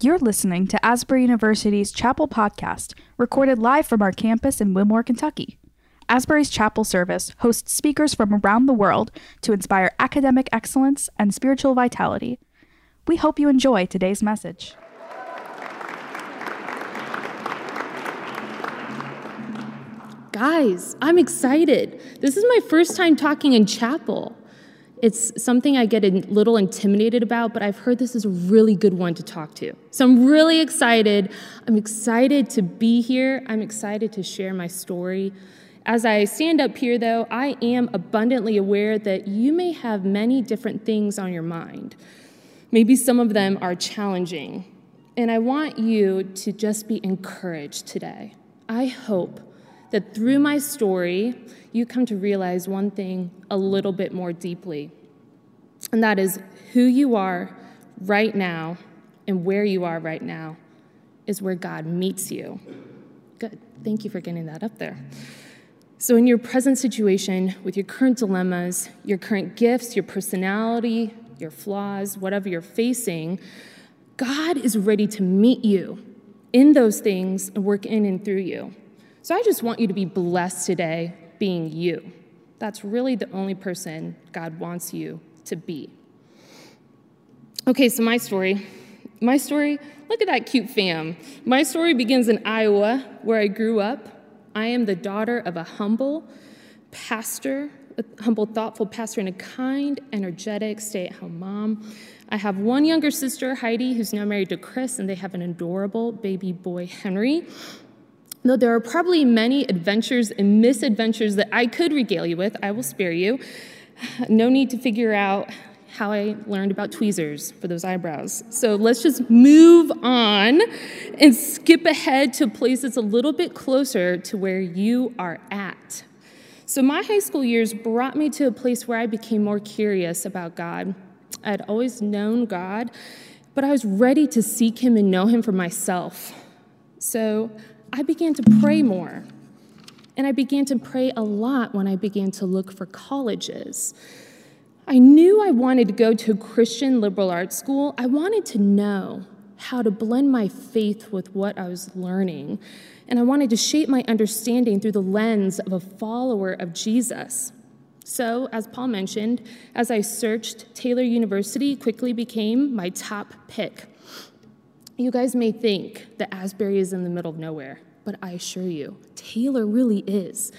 You're listening to Asbury University's Chapel Podcast, recorded live from our campus in Wilmore, Kentucky. Asbury's Chapel Service hosts speakers from around the world to inspire academic excellence and spiritual vitality. We hope you enjoy today's message. Guys, I'm excited. This is my first time talking in chapel. It's something I get a little intimidated about, but I've heard this is a really good one to talk to. So I'm really excited. I'm excited to be here. I'm excited to share my story. As I stand up here, though, I am abundantly aware that you may have many different things on your mind. Maybe some of them are challenging. And I want you to just be encouraged today. I hope that through my story, you come to realize one thing a little bit more deeply, and that is who you are right now and where you are right now is where God meets you. Good. Thank you for getting that up there. So, in your present situation, with your current dilemmas, your current gifts, your personality, your flaws, whatever you're facing, God is ready to meet you in those things and work in and through you. So I just want you to be blessed today being you. That's really the only person God wants you to be. Okay, so my story. My story, look at that cute fam. My story begins in Iowa, where I grew up. I am the daughter of a humble pastor, a humble, thoughtful pastor, and a kind, energetic, stay at home mom. I have one younger sister, Heidi, who's now married to Chris, and they have an adorable baby boy, Henry. Though there are probably many adventures and misadventures that I could regale you with, I will spare you. No need to figure out how I learned about tweezers for those eyebrows. So let's just move on and skip ahead to a place that's a little bit closer to where you are at. So, my high school years brought me to a place where I became more curious about God. I'd always known God, but I was ready to seek Him and know Him for myself. So, I began to pray more. And I began to pray a lot when I began to look for colleges. I knew I wanted to go to a Christian liberal arts school. I wanted to know how to blend my faith with what I was learning. And I wanted to shape my understanding through the lens of a follower of Jesus. So, as Paul mentioned, as I searched, Taylor University quickly became my top pick. You guys may think that Asbury is in the middle of nowhere, but I assure you, Taylor really is.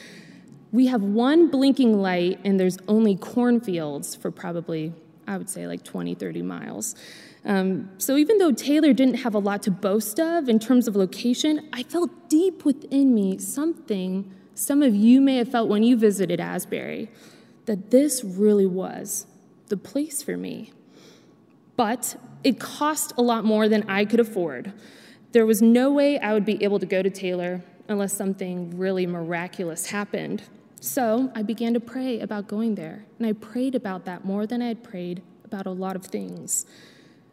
We have one blinking light, and there's only cornfields for probably, I would say, like 20, 30 miles. Um, so even though Taylor didn't have a lot to boast of in terms of location, I felt deep within me something some of you may have felt when you visited Asbury that this really was the place for me. But it cost a lot more than I could afford. There was no way I would be able to go to Taylor unless something really miraculous happened. So I began to pray about going there, and I prayed about that more than I had prayed about a lot of things.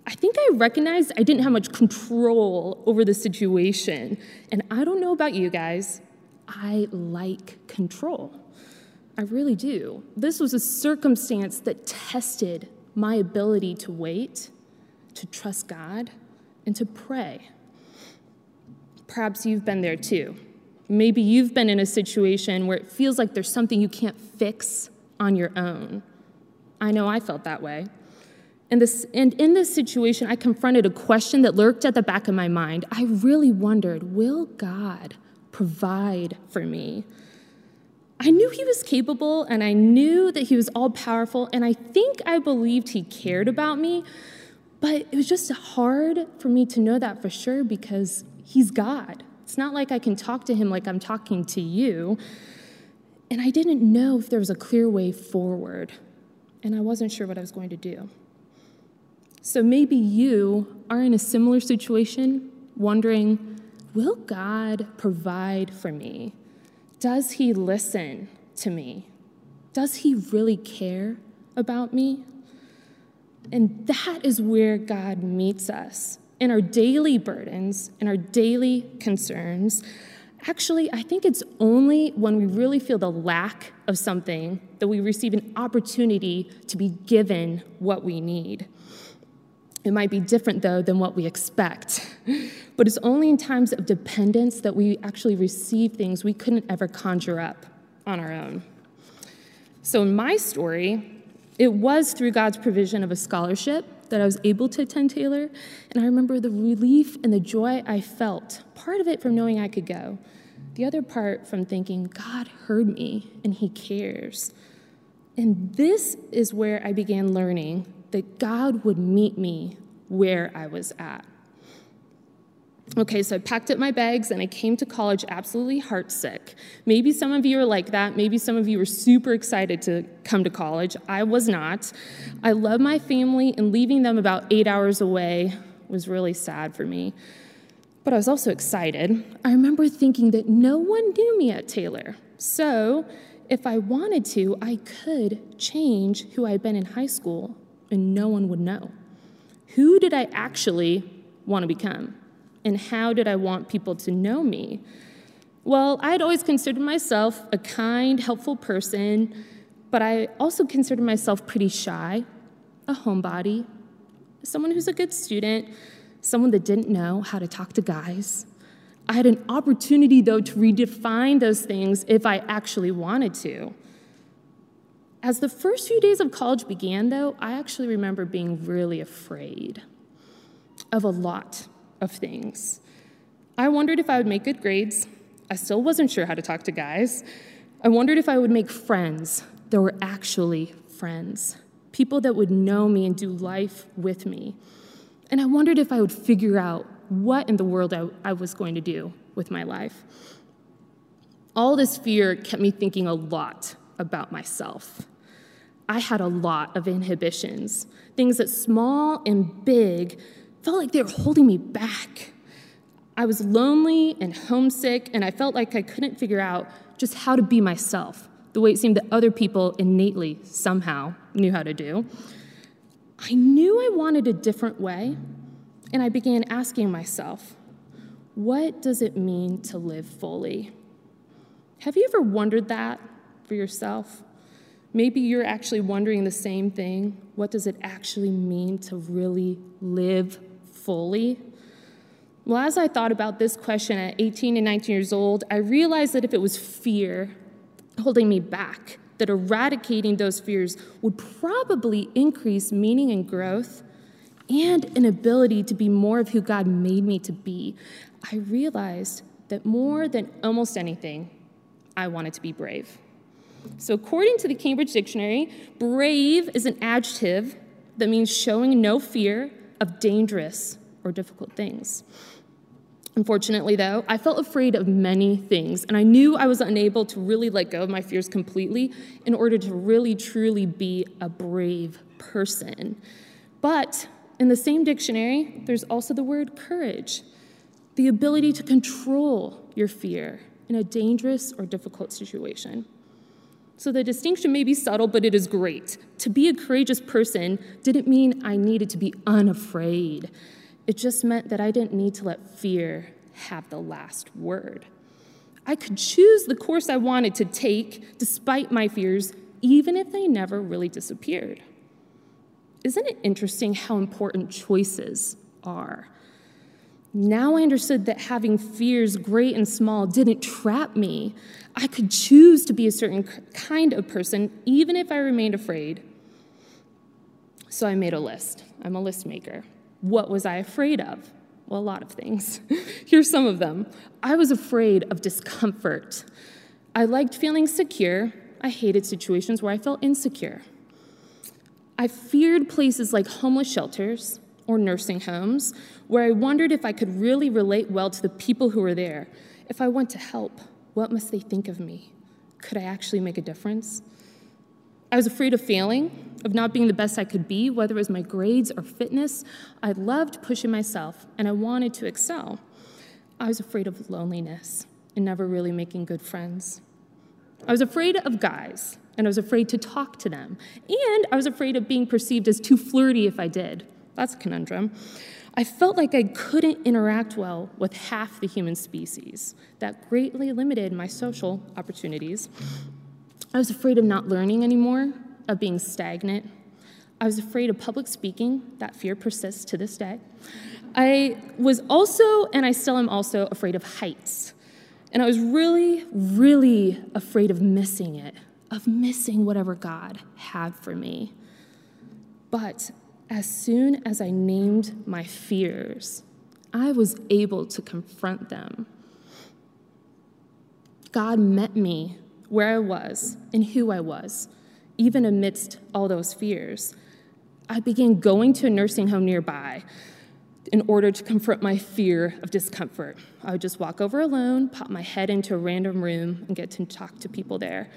I think I recognized I didn't have much control over the situation. And I don't know about you guys, I like control. I really do. This was a circumstance that tested my ability to wait, to trust God, and to pray. Perhaps you've been there too. Maybe you've been in a situation where it feels like there's something you can't fix on your own. I know I felt that way. And, this, and in this situation, I confronted a question that lurked at the back of my mind. I really wondered will God provide for me? I knew he was capable and I knew that he was all powerful, and I think I believed he cared about me, but it was just hard for me to know that for sure because he's God. It's not like I can talk to him like I'm talking to you. And I didn't know if there was a clear way forward, and I wasn't sure what I was going to do. So maybe you are in a similar situation, wondering, will God provide for me? Does he listen to me? Does he really care about me? And that is where God meets us in our daily burdens, in our daily concerns. Actually, I think it's only when we really feel the lack of something that we receive an opportunity to be given what we need. It might be different, though, than what we expect. But it's only in times of dependence that we actually receive things we couldn't ever conjure up on our own. So, in my story, it was through God's provision of a scholarship that I was able to attend Taylor. And I remember the relief and the joy I felt, part of it from knowing I could go, the other part from thinking, God heard me and He cares. And this is where I began learning that God would meet me where I was at. Okay, so I packed up my bags and I came to college absolutely heartsick. Maybe some of you are like that. Maybe some of you were super excited to come to college. I was not. I love my family, and leaving them about eight hours away was really sad for me. But I was also excited. I remember thinking that no one knew me at Taylor. So, if I wanted to, I could change who I'd been in high school and no one would know. Who did I actually want to become? And how did I want people to know me? Well, I had always considered myself a kind, helpful person, but I also considered myself pretty shy, a homebody, someone who's a good student, someone that didn't know how to talk to guys. I had an opportunity, though, to redefine those things if I actually wanted to. As the first few days of college began, though, I actually remember being really afraid of a lot of things. I wondered if I would make good grades. I still wasn't sure how to talk to guys. I wondered if I would make friends that were actually friends, people that would know me and do life with me. And I wondered if I would figure out what in the world I, I was going to do with my life. All this fear kept me thinking a lot about myself. I had a lot of inhibitions, things that small and big felt like they were holding me back. I was lonely and homesick, and I felt like I couldn't figure out just how to be myself, the way it seemed that other people innately somehow knew how to do. I knew I wanted a different way, and I began asking myself, what does it mean to live fully? Have you ever wondered that for yourself? Maybe you're actually wondering the same thing. What does it actually mean to really live fully? Well, as I thought about this question at 18 and 19 years old, I realized that if it was fear holding me back, that eradicating those fears would probably increase meaning and growth and an ability to be more of who God made me to be. I realized that more than almost anything, I wanted to be brave. So, according to the Cambridge Dictionary, brave is an adjective that means showing no fear of dangerous or difficult things. Unfortunately, though, I felt afraid of many things, and I knew I was unable to really let go of my fears completely in order to really truly be a brave person. But in the same dictionary, there's also the word courage the ability to control your fear in a dangerous or difficult situation. So the distinction may be subtle, but it is great. To be a courageous person didn't mean I needed to be unafraid. It just meant that I didn't need to let fear have the last word. I could choose the course I wanted to take despite my fears, even if they never really disappeared. Isn't it interesting how important choices are? Now I understood that having fears, great and small, didn't trap me. I could choose to be a certain kind of person, even if I remained afraid. So I made a list. I'm a list maker. What was I afraid of? Well, a lot of things. Here's some of them. I was afraid of discomfort. I liked feeling secure. I hated situations where I felt insecure. I feared places like homeless shelters or nursing homes where I wondered if I could really relate well to the people who were there. If I went to help, what must they think of me? Could I actually make a difference? I was afraid of failing, of not being the best I could be, whether it was my grades or fitness. I loved pushing myself and I wanted to excel. I was afraid of loneliness and never really making good friends. I was afraid of guys and I was afraid to talk to them. And I was afraid of being perceived as too flirty if I did. That's a conundrum. I felt like I couldn't interact well with half the human species. That greatly limited my social opportunities. I was afraid of not learning anymore, of being stagnant. I was afraid of public speaking. That fear persists to this day. I was also, and I still am also, afraid of heights. And I was really, really afraid of missing it, of missing whatever God had for me. But as soon as I named my fears, I was able to confront them. God met me where I was and who I was, even amidst all those fears. I began going to a nursing home nearby in order to confront my fear of discomfort. I would just walk over alone, pop my head into a random room, and get to talk to people there.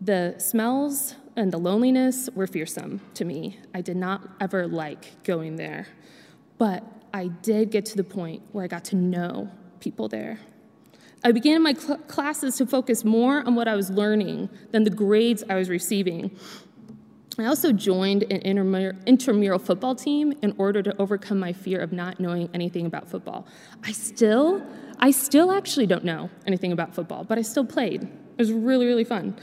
The smells and the loneliness were fearsome to me. I did not ever like going there. But I did get to the point where I got to know people there. I began my cl- classes to focus more on what I was learning than the grades I was receiving. I also joined an intramural football team in order to overcome my fear of not knowing anything about football. I still, I still actually don't know anything about football, but I still played. It was really, really fun.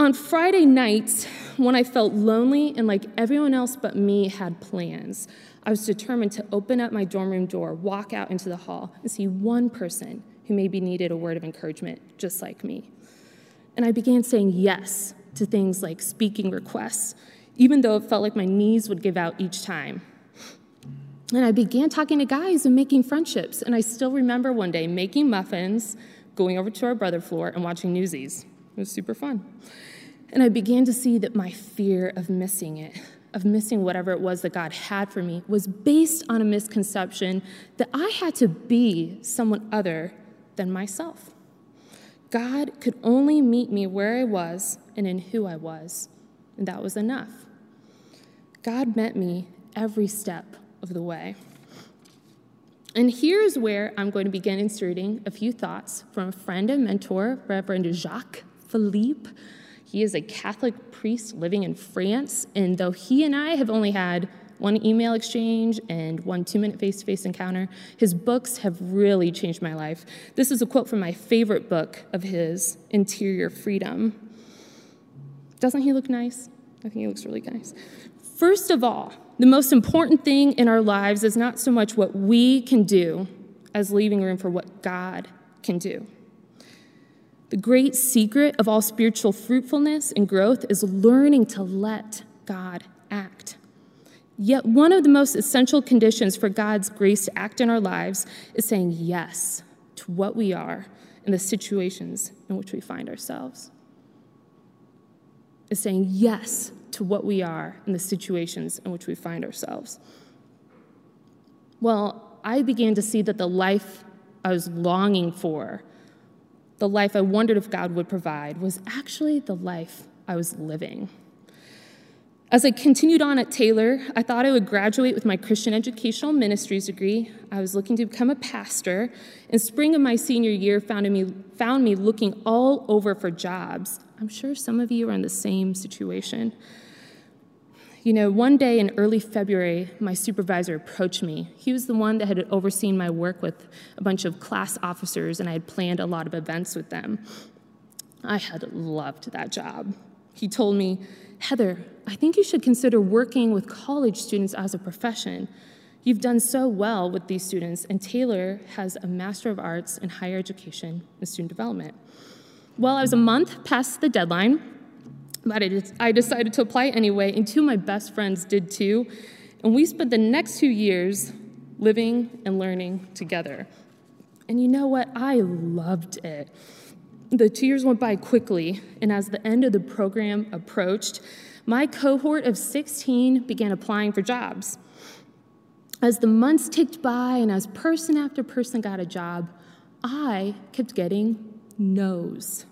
On Friday nights, when I felt lonely and like everyone else but me had plans, I was determined to open up my dorm room door, walk out into the hall, and see one person who maybe needed a word of encouragement, just like me. And I began saying yes to things like speaking requests, even though it felt like my knees would give out each time. And I began talking to guys and making friendships. And I still remember one day making muffins, going over to our brother floor, and watching Newsies. It was super fun. And I began to see that my fear of missing it, of missing whatever it was that God had for me, was based on a misconception that I had to be someone other than myself. God could only meet me where I was and in who I was, and that was enough. God met me every step of the way. And here's where I'm going to begin inserting a few thoughts from a friend and mentor, Reverend Jacques Philippe. He is a Catholic priest living in France, and though he and I have only had one email exchange, and one two minute face to face encounter. His books have really changed my life. This is a quote from my favorite book of his, Interior Freedom. Doesn't he look nice? I think he looks really nice. First of all, the most important thing in our lives is not so much what we can do as leaving room for what God can do. The great secret of all spiritual fruitfulness and growth is learning to let God act. Yet, one of the most essential conditions for God's grace to act in our lives is saying yes to what we are and the situations in which we find ourselves. Is saying yes to what we are and the situations in which we find ourselves. Well, I began to see that the life I was longing for, the life I wondered if God would provide, was actually the life I was living. As I continued on at Taylor, I thought I would graduate with my Christian Educational Ministries degree. I was looking to become a pastor. In spring of my senior year, found me, found me looking all over for jobs. I'm sure some of you are in the same situation. You know, one day in early February, my supervisor approached me. He was the one that had overseen my work with a bunch of class officers, and I had planned a lot of events with them. I had loved that job. He told me, Heather, I think you should consider working with college students as a profession. You've done so well with these students, and Taylor has a Master of Arts in Higher Education and Student Development. Well, I was a month past the deadline, but I decided to apply anyway, and two of my best friends did too. And we spent the next two years living and learning together. And you know what? I loved it. The two years went by quickly, and as the end of the program approached, my cohort of 16 began applying for jobs. As the months ticked by and as person after person got a job, I kept getting no's.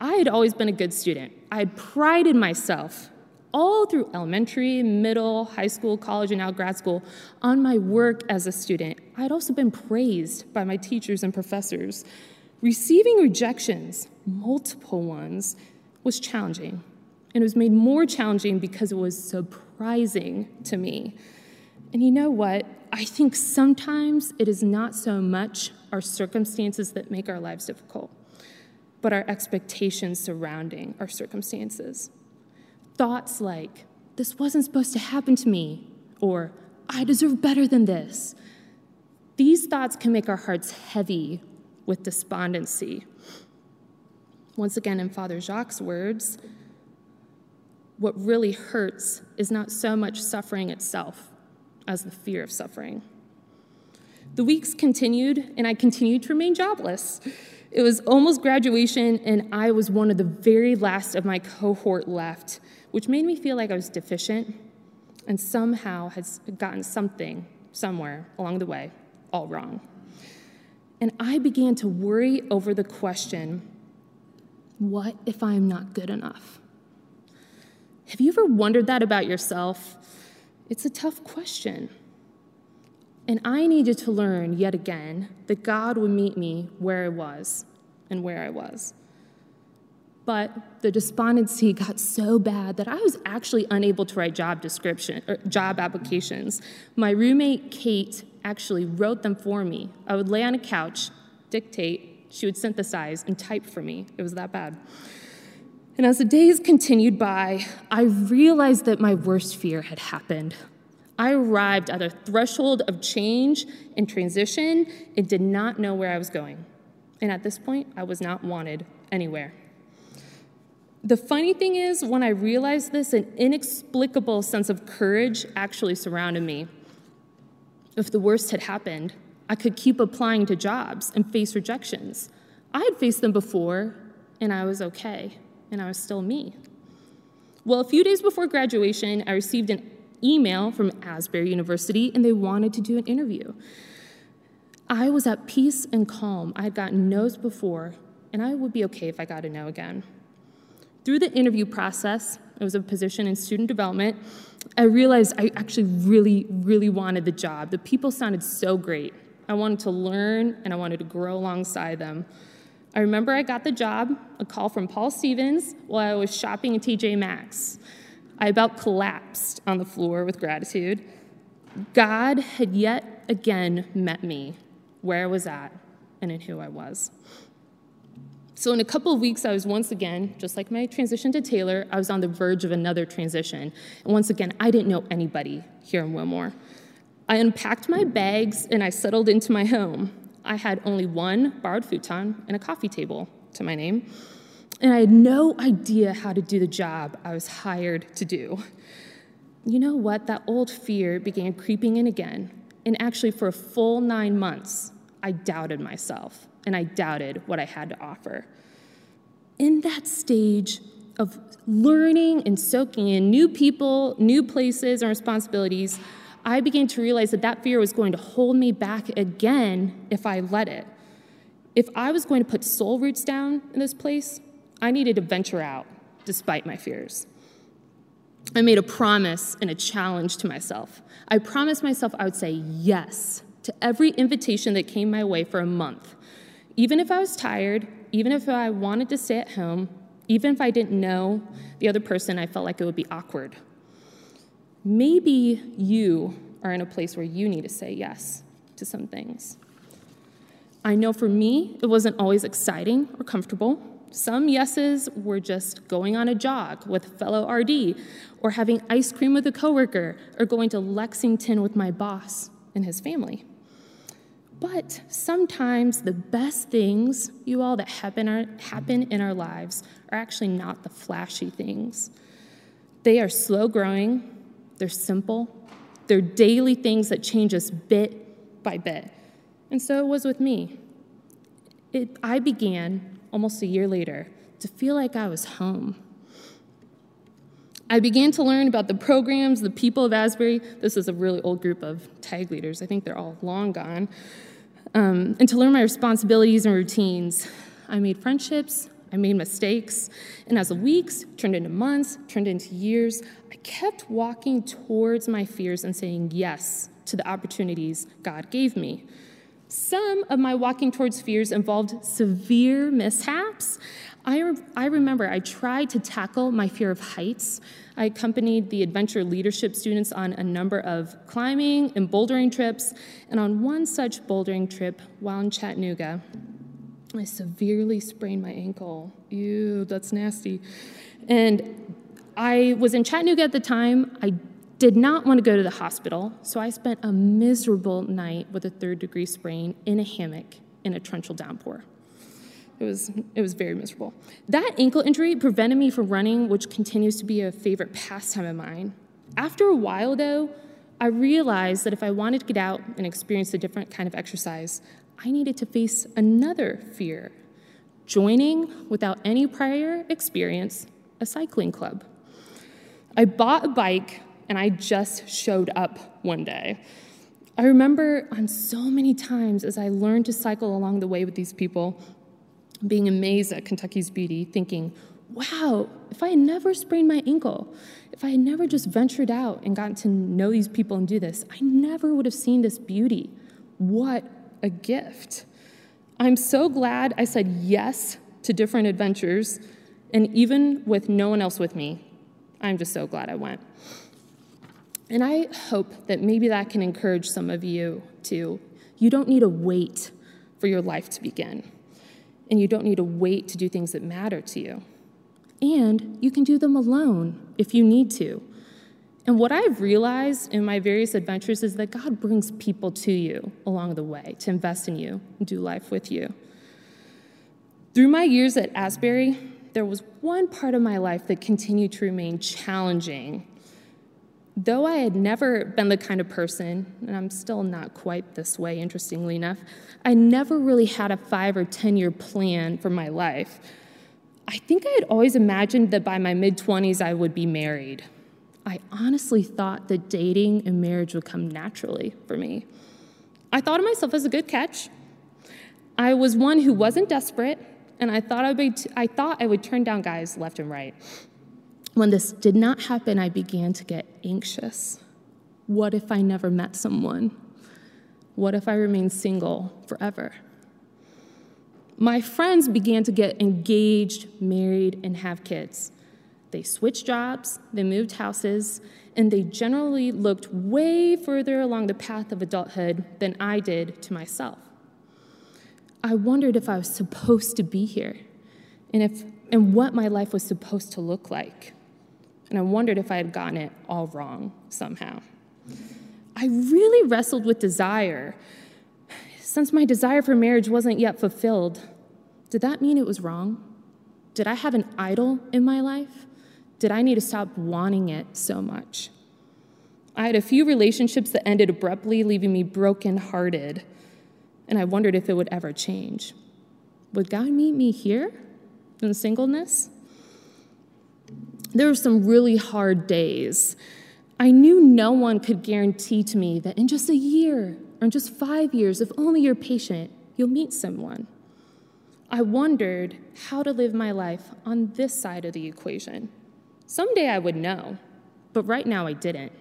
I had always been a good student. I prided myself all through elementary, middle, high school, college, and now grad school on my work as a student. I had also been praised by my teachers and professors. Receiving rejections, multiple ones, was challenging. And it was made more challenging because it was surprising to me. And you know what? I think sometimes it is not so much our circumstances that make our lives difficult, but our expectations surrounding our circumstances. Thoughts like, this wasn't supposed to happen to me, or I deserve better than this. These thoughts can make our hearts heavy with despondency. Once again, in Father Jacques' words, what really hurts is not so much suffering itself as the fear of suffering. The weeks continued, and I continued to remain jobless. It was almost graduation, and I was one of the very last of my cohort left, which made me feel like I was deficient and somehow had gotten something somewhere along the way all wrong. And I began to worry over the question what if I am not good enough? Have you ever wondered that about yourself? It's a tough question. And I needed to learn yet again that God would meet me where I was and where I was. But the despondency got so bad that I was actually unable to write job description or job applications. My roommate Kate actually wrote them for me. I would lay on a couch, dictate, she would synthesize and type for me. It was that bad. And as the days continued by, I realized that my worst fear had happened. I arrived at a threshold of change and transition and did not know where I was going. And at this point, I was not wanted anywhere. The funny thing is, when I realized this, an inexplicable sense of courage actually surrounded me. If the worst had happened, I could keep applying to jobs and face rejections. I had faced them before, and I was okay, and I was still me. Well, a few days before graduation, I received an email from Asbury University, and they wanted to do an interview. I was at peace and calm. I had gotten no's before, and I would be okay if I got a no again. Through the interview process, it was a position in student development, I realized I actually really, really wanted the job. The people sounded so great. I wanted to learn and I wanted to grow alongside them. I remember I got the job, a call from Paul Stevens while I was shopping at TJ Maxx. I about collapsed on the floor with gratitude. God had yet again met me where I was at and in who I was. So, in a couple of weeks, I was once again, just like my transition to Taylor, I was on the verge of another transition. And once again, I didn't know anybody here in Wilmore. I unpacked my bags and I settled into my home. I had only one borrowed futon and a coffee table to my name. And I had no idea how to do the job I was hired to do. You know what? That old fear began creeping in again. And actually, for a full nine months, I doubted myself and I doubted what I had to offer. In that stage of learning and soaking in new people, new places, and responsibilities, I began to realize that that fear was going to hold me back again if I let it. If I was going to put soul roots down in this place, I needed to venture out despite my fears. I made a promise and a challenge to myself. I promised myself I would say yes to every invitation that came my way for a month. Even if I was tired, even if I wanted to stay at home, even if I didn't know the other person, I felt like it would be awkward. Maybe you are in a place where you need to say yes to some things. I know for me, it wasn't always exciting or comfortable. Some yeses were just going on a jog with fellow RD, or having ice cream with a coworker, or going to Lexington with my boss and his family. But sometimes the best things, you all, that happen, are, happen in our lives are actually not the flashy things. They are slow growing, they're simple, they're daily things that change us bit by bit. And so it was with me. It, I began, almost a year later, to feel like I was home. I began to learn about the programs, the people of Asbury. This is a really old group of tag leaders. I think they're all long gone. Um, and to learn my responsibilities and routines. I made friendships, I made mistakes, and as the weeks turned into months, turned into years, I kept walking towards my fears and saying yes to the opportunities God gave me. Some of my walking towards fears involved severe mishaps. I, re- I remember I tried to tackle my fear of heights. I accompanied the adventure leadership students on a number of climbing and bouldering trips, and on one such bouldering trip while in Chattanooga, I severely sprained my ankle. Ew, that's nasty. And I was in Chattanooga at the time. I did not want to go to the hospital, so I spent a miserable night with a third degree sprain in a hammock in a torrential downpour. It was, it was very miserable. That ankle injury prevented me from running, which continues to be a favorite pastime of mine. After a while, though, I realized that if I wanted to get out and experience a different kind of exercise, I needed to face another fear joining, without any prior experience, a cycling club. I bought a bike and I just showed up one day. I remember on so many times as I learned to cycle along the way with these people, being amazed at Kentucky's beauty, thinking, wow, if I had never sprained my ankle, if I had never just ventured out and gotten to know these people and do this, I never would have seen this beauty. What a gift. I'm so glad I said yes to different adventures, and even with no one else with me, I'm just so glad I went. And I hope that maybe that can encourage some of you too. You don't need to wait for your life to begin, and you don't need to wait to do things that matter to you. And you can do them alone if you need to. And what I've realized in my various adventures is that God brings people to you along the way to invest in you and do life with you. Through my years at Asbury, there was one part of my life that continued to remain challenging. Though I had never been the kind of person, and I'm still not quite this way, interestingly enough, I never really had a five or 10 year plan for my life. I think I had always imagined that by my mid 20s I would be married. I honestly thought that dating and marriage would come naturally for me. I thought of myself as a good catch. I was one who wasn't desperate, and I thought I would, t- I thought I would turn down guys left and right. When this did not happen, I began to get anxious. What if I never met someone? What if I remained single forever? My friends began to get engaged, married, and have kids. They switched jobs, they moved houses, and they generally looked way further along the path of adulthood than I did to myself. I wondered if I was supposed to be here and, if, and what my life was supposed to look like. And I wondered if I had gotten it all wrong somehow. I really wrestled with desire. Since my desire for marriage wasn't yet fulfilled, did that mean it was wrong? Did I have an idol in my life? Did I need to stop wanting it so much? I had a few relationships that ended abruptly, leaving me brokenhearted, and I wondered if it would ever change. Would God meet me here in singleness? There were some really hard days. I knew no one could guarantee to me that in just a year or in just five years, if only you're patient, you'll meet someone. I wondered how to live my life on this side of the equation. Someday I would know, but right now I didn't.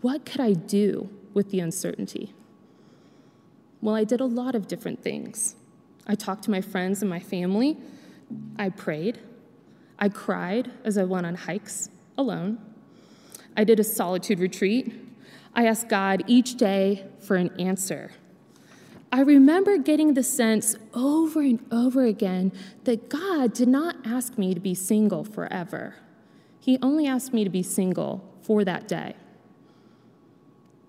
What could I do with the uncertainty? Well, I did a lot of different things. I talked to my friends and my family. I prayed. I cried as I went on hikes alone. I did a solitude retreat. I asked God each day for an answer. I remember getting the sense over and over again that God did not ask me to be single forever. He only asked me to be single for that day.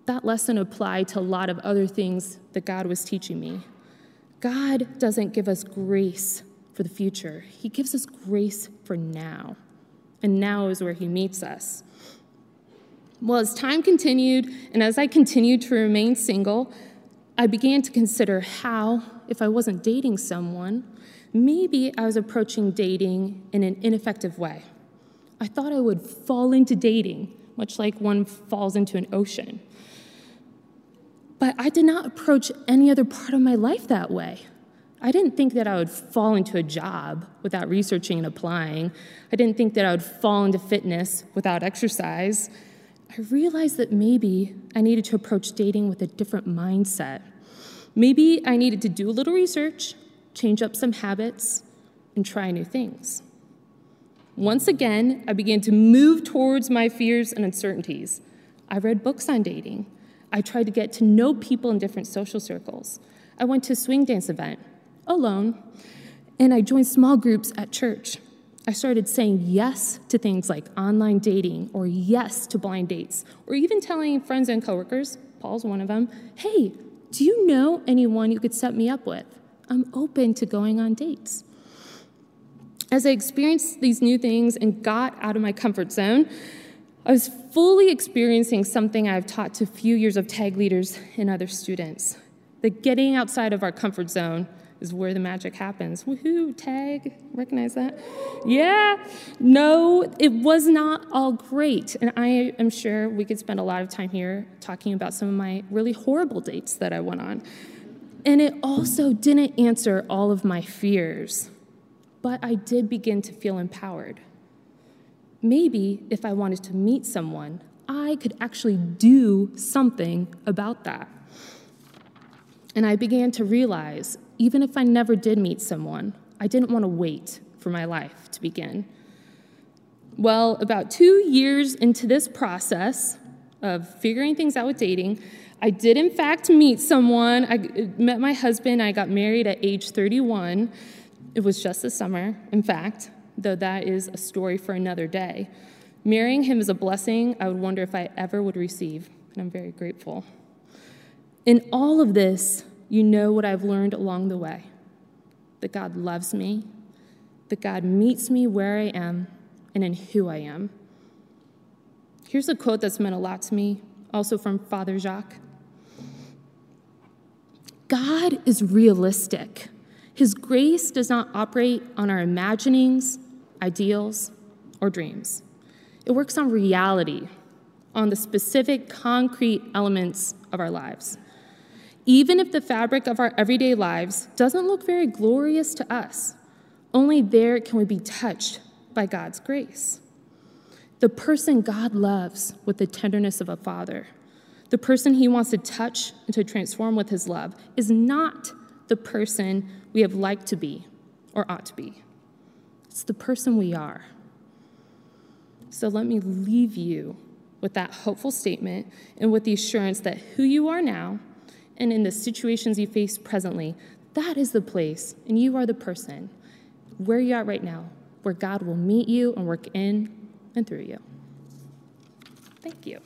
That lesson applied to a lot of other things that God was teaching me. God doesn't give us grace for the future, He gives us grace for now. And now is where He meets us. Well, as time continued, and as I continued to remain single, I began to consider how, if I wasn't dating someone, maybe I was approaching dating in an ineffective way. I thought I would fall into dating, much like one falls into an ocean. But I did not approach any other part of my life that way. I didn't think that I would fall into a job without researching and applying. I didn't think that I would fall into fitness without exercise. I realized that maybe I needed to approach dating with a different mindset. Maybe I needed to do a little research, change up some habits, and try new things. Once again, I began to move towards my fears and uncertainties. I read books on dating. I tried to get to know people in different social circles. I went to a swing dance event alone, and I joined small groups at church. I started saying yes to things like online dating or yes to blind dates, or even telling friends and coworkers, Paul's one of them, hey, do you know anyone you could set me up with? I'm open to going on dates. As I experienced these new things and got out of my comfort zone, I was fully experiencing something I've taught to few years of tag leaders and other students. That getting outside of our comfort zone is where the magic happens. Woohoo, tag, recognize that? Yeah, no, it was not all great. And I am sure we could spend a lot of time here talking about some of my really horrible dates that I went on. And it also didn't answer all of my fears, but I did begin to feel empowered. Maybe if I wanted to meet someone, I could actually do something about that. And I began to realize even if I never did meet someone, I didn't want to wait for my life to begin. Well, about two years into this process of figuring things out with dating, I did in fact meet someone. I met my husband. I got married at age 31. It was just this summer, in fact, though that is a story for another day. Marrying him is a blessing I would wonder if I ever would receive, and I'm very grateful. In all of this, you know what I've learned along the way that God loves me, that God meets me where I am and in who I am. Here's a quote that's meant a lot to me, also from Father Jacques God is realistic. His grace does not operate on our imaginings, ideals, or dreams. It works on reality, on the specific concrete elements of our lives even if the fabric of our everyday lives doesn't look very glorious to us, only there can we be touched by God's grace. The person God loves with the tenderness of a father, the person he wants to touch and to transform with his love, is not the person we have liked to be or ought to be. It's the person we are. So let me leave you with that hopeful statement and with the assurance that who you are now and in the situations you face presently, that is the place, and you are the person where you're at right now, where God will meet you and work in and through you. Thank you.